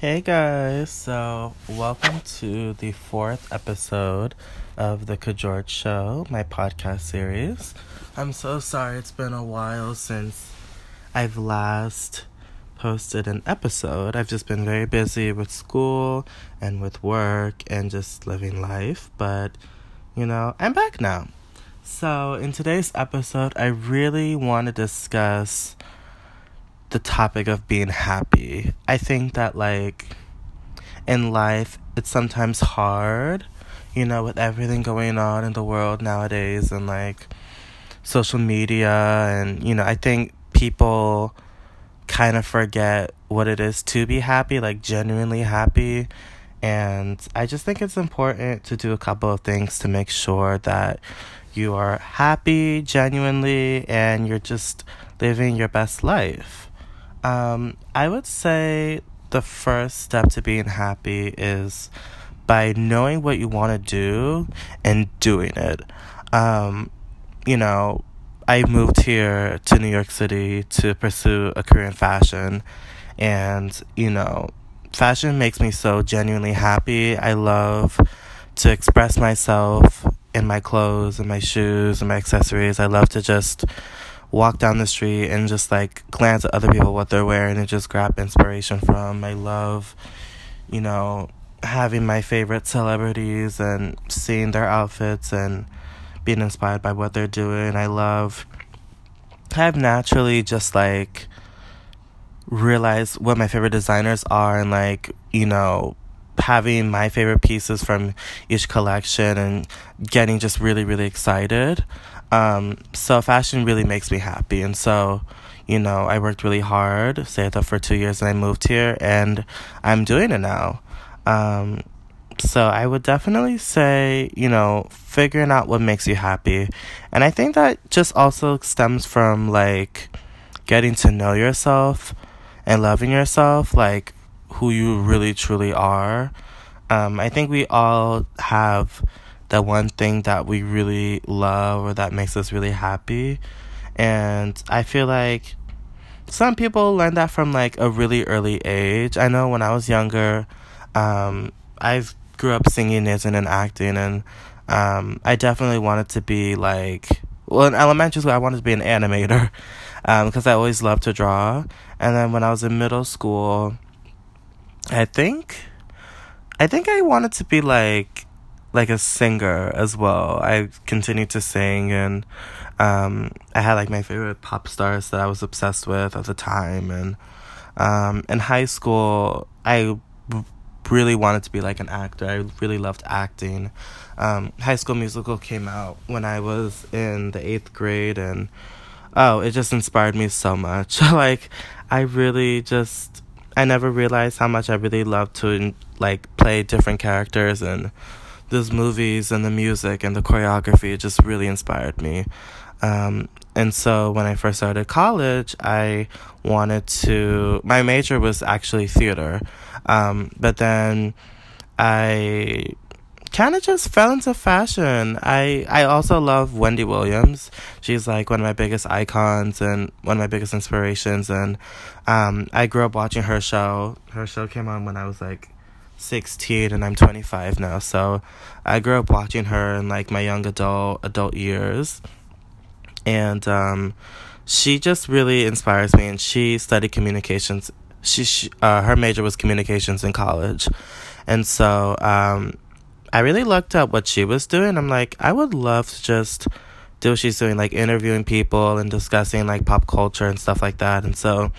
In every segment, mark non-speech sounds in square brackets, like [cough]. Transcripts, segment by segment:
Hey guys, so welcome to the fourth episode of the Kajort Show, my podcast series. I'm so sorry it's been a while since I've last posted an episode. I've just been very busy with school and with work and just living life, but you know, I'm back now. So, in today's episode, I really want to discuss the topic of being happy. I think that, like, in life, it's sometimes hard, you know, with everything going on in the world nowadays and, like, social media. And, you know, I think people kind of forget what it is to be happy, like, genuinely happy. And I just think it's important to do a couple of things to make sure that you are happy genuinely and you're just living your best life. Um, I would say the first step to being happy is by knowing what you want to do and doing it. Um, you know, I moved here to New York City to pursue a career in fashion, and you know, fashion makes me so genuinely happy. I love to express myself in my clothes and my shoes and my accessories. I love to just walk down the street and just like glance at other people what they're wearing and just grab inspiration from. I love, you know, having my favorite celebrities and seeing their outfits and being inspired by what they're doing. I love I've naturally just like realized what my favorite designers are and like, you know, having my favorite pieces from each collection and getting just really really excited um, so fashion really makes me happy. And so, you know, I worked really hard, saved up for two years, and I moved here, and I'm doing it now. Um, so I would definitely say, you know, figuring out what makes you happy. And I think that just also stems from like getting to know yourself and loving yourself, like who you really truly are. Um, I think we all have that one thing that we really love or that makes us really happy. And I feel like some people learn that from like a really early age. I know when I was younger, um, I grew up singing, and acting, and um, I definitely wanted to be like, well, in elementary school, I wanted to be an animator because [laughs] um, I always loved to draw. And then when I was in middle school, I think, I think I wanted to be like like a singer as well. I continued to sing and um, I had like my favorite pop stars that I was obsessed with at the time. And um, in high school, I really wanted to be like an actor. I really loved acting. Um, high School Musical came out when I was in the eighth grade, and oh, it just inspired me so much. [laughs] like, I really just I never realized how much I really loved to like play different characters and those movies and the music and the choreography just really inspired me. Um, and so when I first started college, I wanted to. My major was actually theater, um, but then I kind of just fell into fashion. I I also love Wendy Williams. She's like one of my biggest icons and one of my biggest inspirations. And um, I grew up watching her show. Her show came on when I was like 16 and I'm 25 now. So I grew up watching her in like my young adult adult years. And um, she just really inspires me and she studied communications. She, she uh, her major was communications in college. And so um, I really looked up what she was doing. I'm like, I would love to just do what she's doing, like interviewing people and discussing like pop culture and stuff like that. And so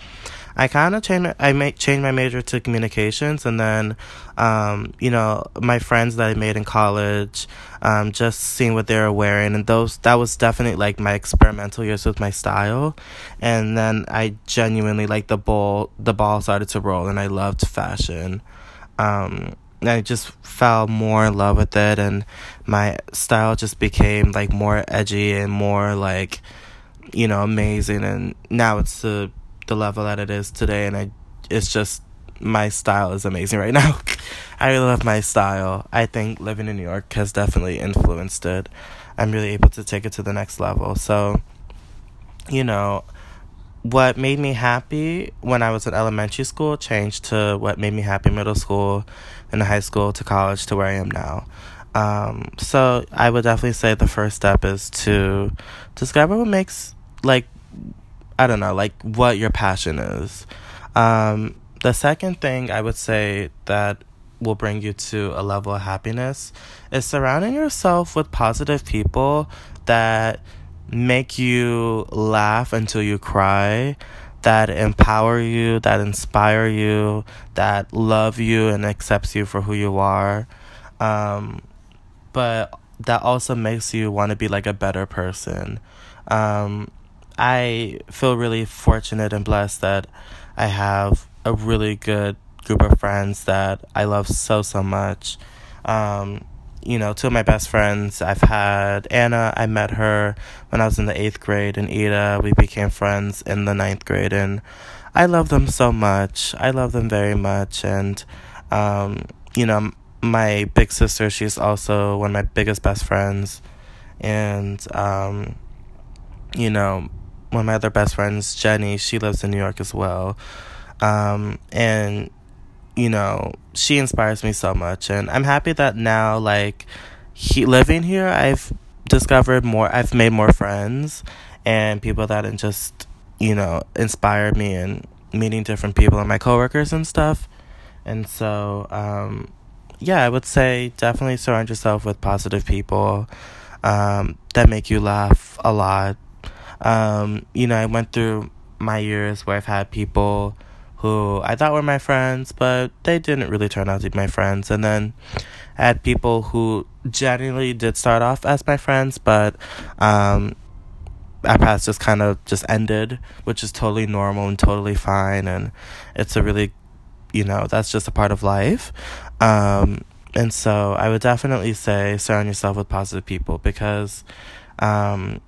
I kind of changed. I made changed my major to communications, and then, um, you know, my friends that I made in college, um, just seeing what they were wearing, and those that was definitely like my experimental years with my style, and then I genuinely like the ball. The ball started to roll, and I loved fashion. Um, I just fell more in love with it, and my style just became like more edgy and more like, you know, amazing. And now it's the the level that it is today, and I, it's just my style is amazing right now. [laughs] I really love my style. I think living in New York has definitely influenced it. I'm really able to take it to the next level. So, you know, what made me happy when I was in elementary school changed to what made me happy middle school, and high school to college to where I am now. Um, so I would definitely say the first step is to discover what makes like I don't know, like what your passion is. Um, the second thing I would say that will bring you to a level of happiness is surrounding yourself with positive people that make you laugh until you cry, that empower you, that inspire you, that love you and accepts you for who you are. Um, but that also makes you want to be like a better person. Um, I feel really fortunate and blessed that I have a really good group of friends that I love so, so much. Um, you know, two of my best friends I've had Anna, I met her when I was in the eighth grade, and Ida, we became friends in the ninth grade, and I love them so much. I love them very much, and um, you know, my big sister, she's also one of my biggest best friends, and um, you know, one of my other best friends, Jenny, she lives in New York as well, um, and you know, she inspires me so much. And I'm happy that now, like, he, living here, I've discovered more, I've made more friends and people that just, you know, inspired me and meeting different people and my coworkers and stuff. And so, um, yeah, I would say definitely surround yourself with positive people um, that make you laugh a lot. Um, you know, I went through my years where I've had people who I thought were my friends, but they didn't really turn out to be my friends. And then I had people who genuinely did start off as my friends, but um, our paths just kind of just ended, which is totally normal and totally fine. And it's a really, you know, that's just a part of life. Um, and so I would definitely say surround yourself with positive people because um,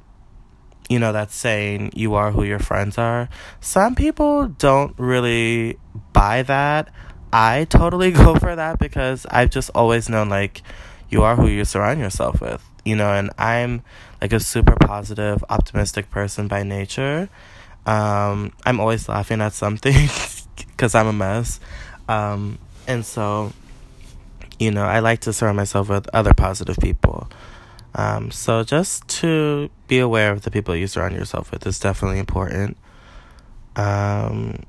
you know, that saying, you are who your friends are. Some people don't really buy that. I totally [laughs] go for that because I've just always known, like, you are who you surround yourself with, you know, and I'm like a super positive, optimistic person by nature. Um, I'm always laughing at something [laughs] because I'm a mess. Um, and so, you know, I like to surround myself with other positive people. Um, so just to be aware of the people you surround yourself with is definitely important. Um,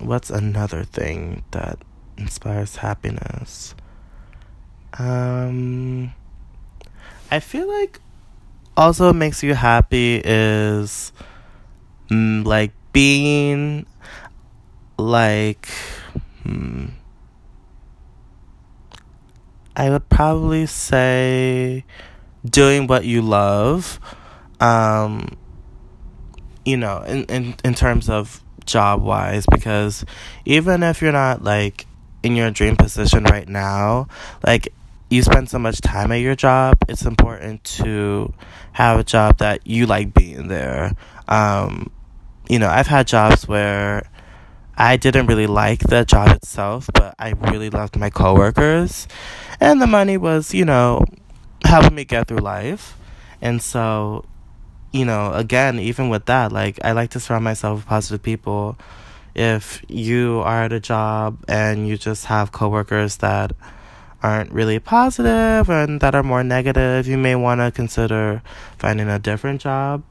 what's another thing that inspires happiness? Um, I feel like also makes you happy is mm, like being like hmm, I would probably say doing what you love um you know in in, in terms of job wise because even if you're not like in your dream position right now like you spend so much time at your job it's important to have a job that you like being there um you know i've had jobs where I didn't really like the job itself, but I really loved my coworkers. And the money was, you know, helping me get through life. And so, you know, again, even with that, like I like to surround myself with positive people. If you are at a job and you just have coworkers that aren't really positive and that are more negative, you may want to consider finding a different job.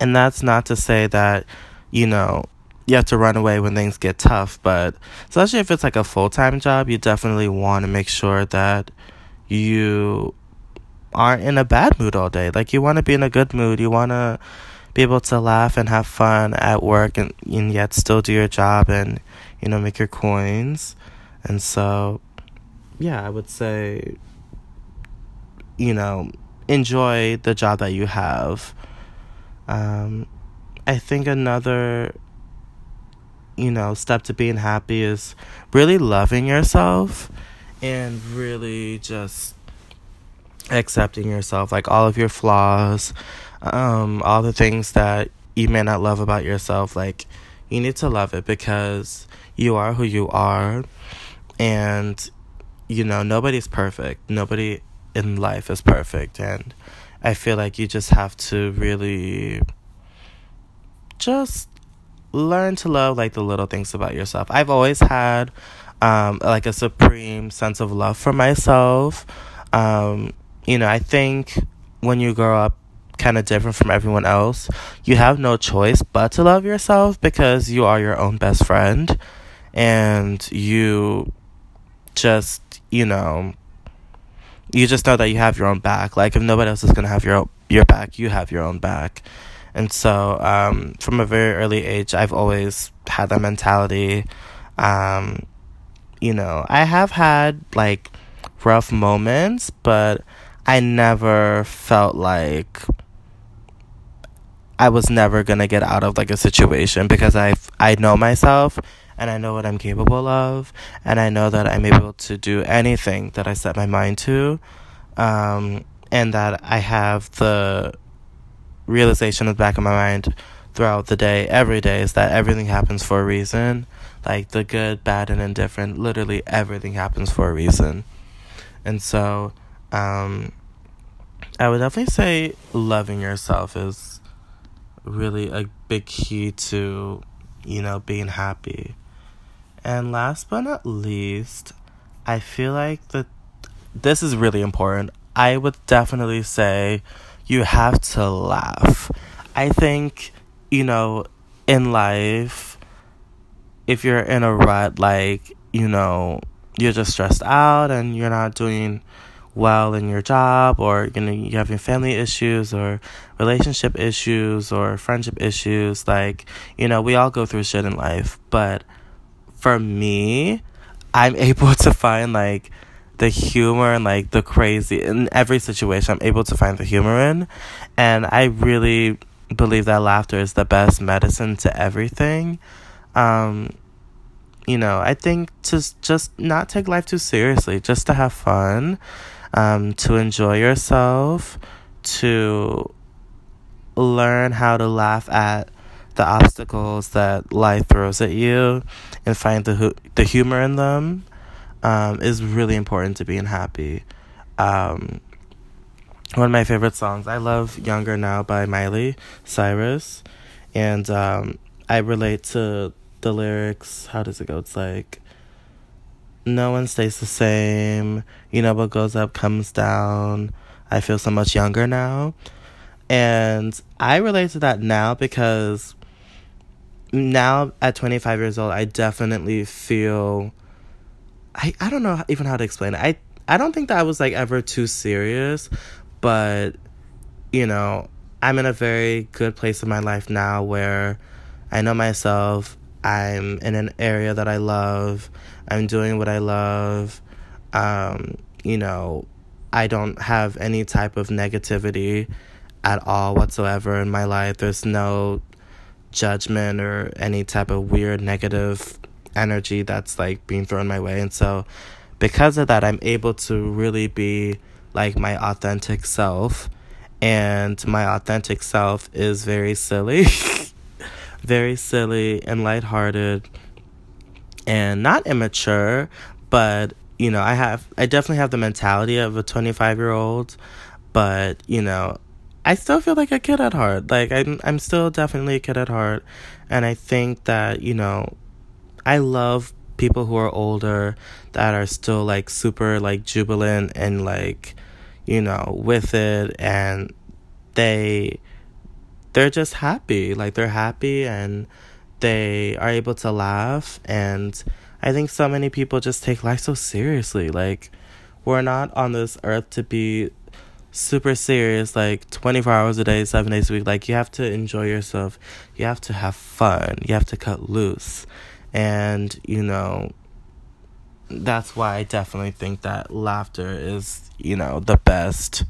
And that's not to say that, you know, you have to run away when things get tough, but especially if it's like a full time job, you definitely want to make sure that you aren't in a bad mood all day. Like you want to be in a good mood. You want to be able to laugh and have fun at work and, and yet still do your job and you know make your coins. And so yeah, I would say you know enjoy the job that you have. Um I think another you know step to being happy is really loving yourself and really just accepting yourself, like all of your flaws, um, all the things that you may not love about yourself. Like, you need to love it because you are who you are. And, you know, nobody's perfect. Nobody in life is perfect. And I feel like you just have to really just learn to love like the little things about yourself. I've always had um, like a supreme sense of love for myself. Um, you know, I think when you grow up kind of different from everyone else, you have no choice but to love yourself because you are your own best friend and you just, you know, you just know that you have your own back. Like if nobody else is going to have your your back, you have your own back. And so, um, from a very early age, I've always had that mentality. Um, you know, I have had like rough moments, but I never felt like I was never gonna get out of like a situation because I I know myself and I know what I'm capable of and I know that I'm able to do anything that I set my mind to, um, and that I have the realization in the back of my mind throughout the day, every day, is that everything happens for a reason. Like the good, bad, and indifferent, literally everything happens for a reason. And so, um, I would definitely say loving yourself is really a big key to, you know, being happy. And last but not least, I feel like that this is really important. I would definitely say you have to laugh. I think, you know, in life, if you're in a rut, like, you know, you're just stressed out and you're not doing well in your job or you know you have your family issues or relationship issues or friendship issues like you know we all go through shit in life but for me i'm [laughs] able to find like the humor and like the crazy in every situation I'm able to find the humor in. And I really believe that laughter is the best medicine to everything. Um, you know, I think to just not take life too seriously, just to have fun, um, to enjoy yourself, to learn how to laugh at the obstacles that life throws at you and find the the humor in them um, is really important to being happy. Um, one of my favorite songs, I love Younger Now by Miley Cyrus. And um, I relate to the lyrics. How does it go? It's like, no one stays the same. You know, what goes up comes down. I feel so much younger now. And I relate to that now because now at 25 years old, I definitely feel I, I don't know even how to explain it. I I don't think that I was like ever too serious, but you know, I'm in a very good place in my life now where I know myself. I'm in an area that I love. I'm doing what I love. Um, you know, I don't have any type of negativity at all whatsoever in my life. There's no judgment or any type of weird negative energy that's like being thrown my way. And so, because of that, I'm able to really be like my authentic self. And my authentic self is very silly, [laughs] very silly and lighthearted and not immature, but you know, I have I definitely have the mentality of a 25 year old, but you know, I still feel like a kid at heart. Like I'm I'm still definitely a kid at heart, and I think that you know I love people who are older that are still like super like jubilant and like you know with it and they they're just happy like they're happy and they are able to laugh and i think so many people just take life so seriously like we're not on this earth to be super serious like 24 hours a day 7 days a week like you have to enjoy yourself you have to have fun you have to cut loose. And, you know, that's why I definitely think that laughter is, you know, the best,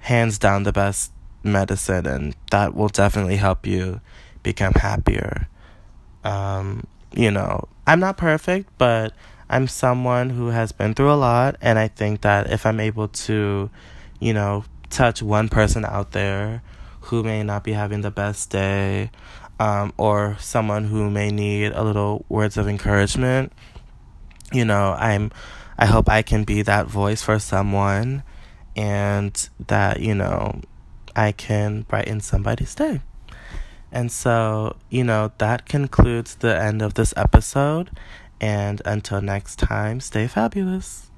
hands down, the best medicine, and that will definitely help you become happier. Um, you know, I'm not perfect, but I'm someone who has been through a lot, and I think that if I'm able to, you know, touch one person out there who may not be having the best day um, or someone who may need a little words of encouragement, you know, I'm I hope I can be that voice for someone and that, you know, I can brighten somebody's day. And so, you know, that concludes the end of this episode. And until next time, stay fabulous.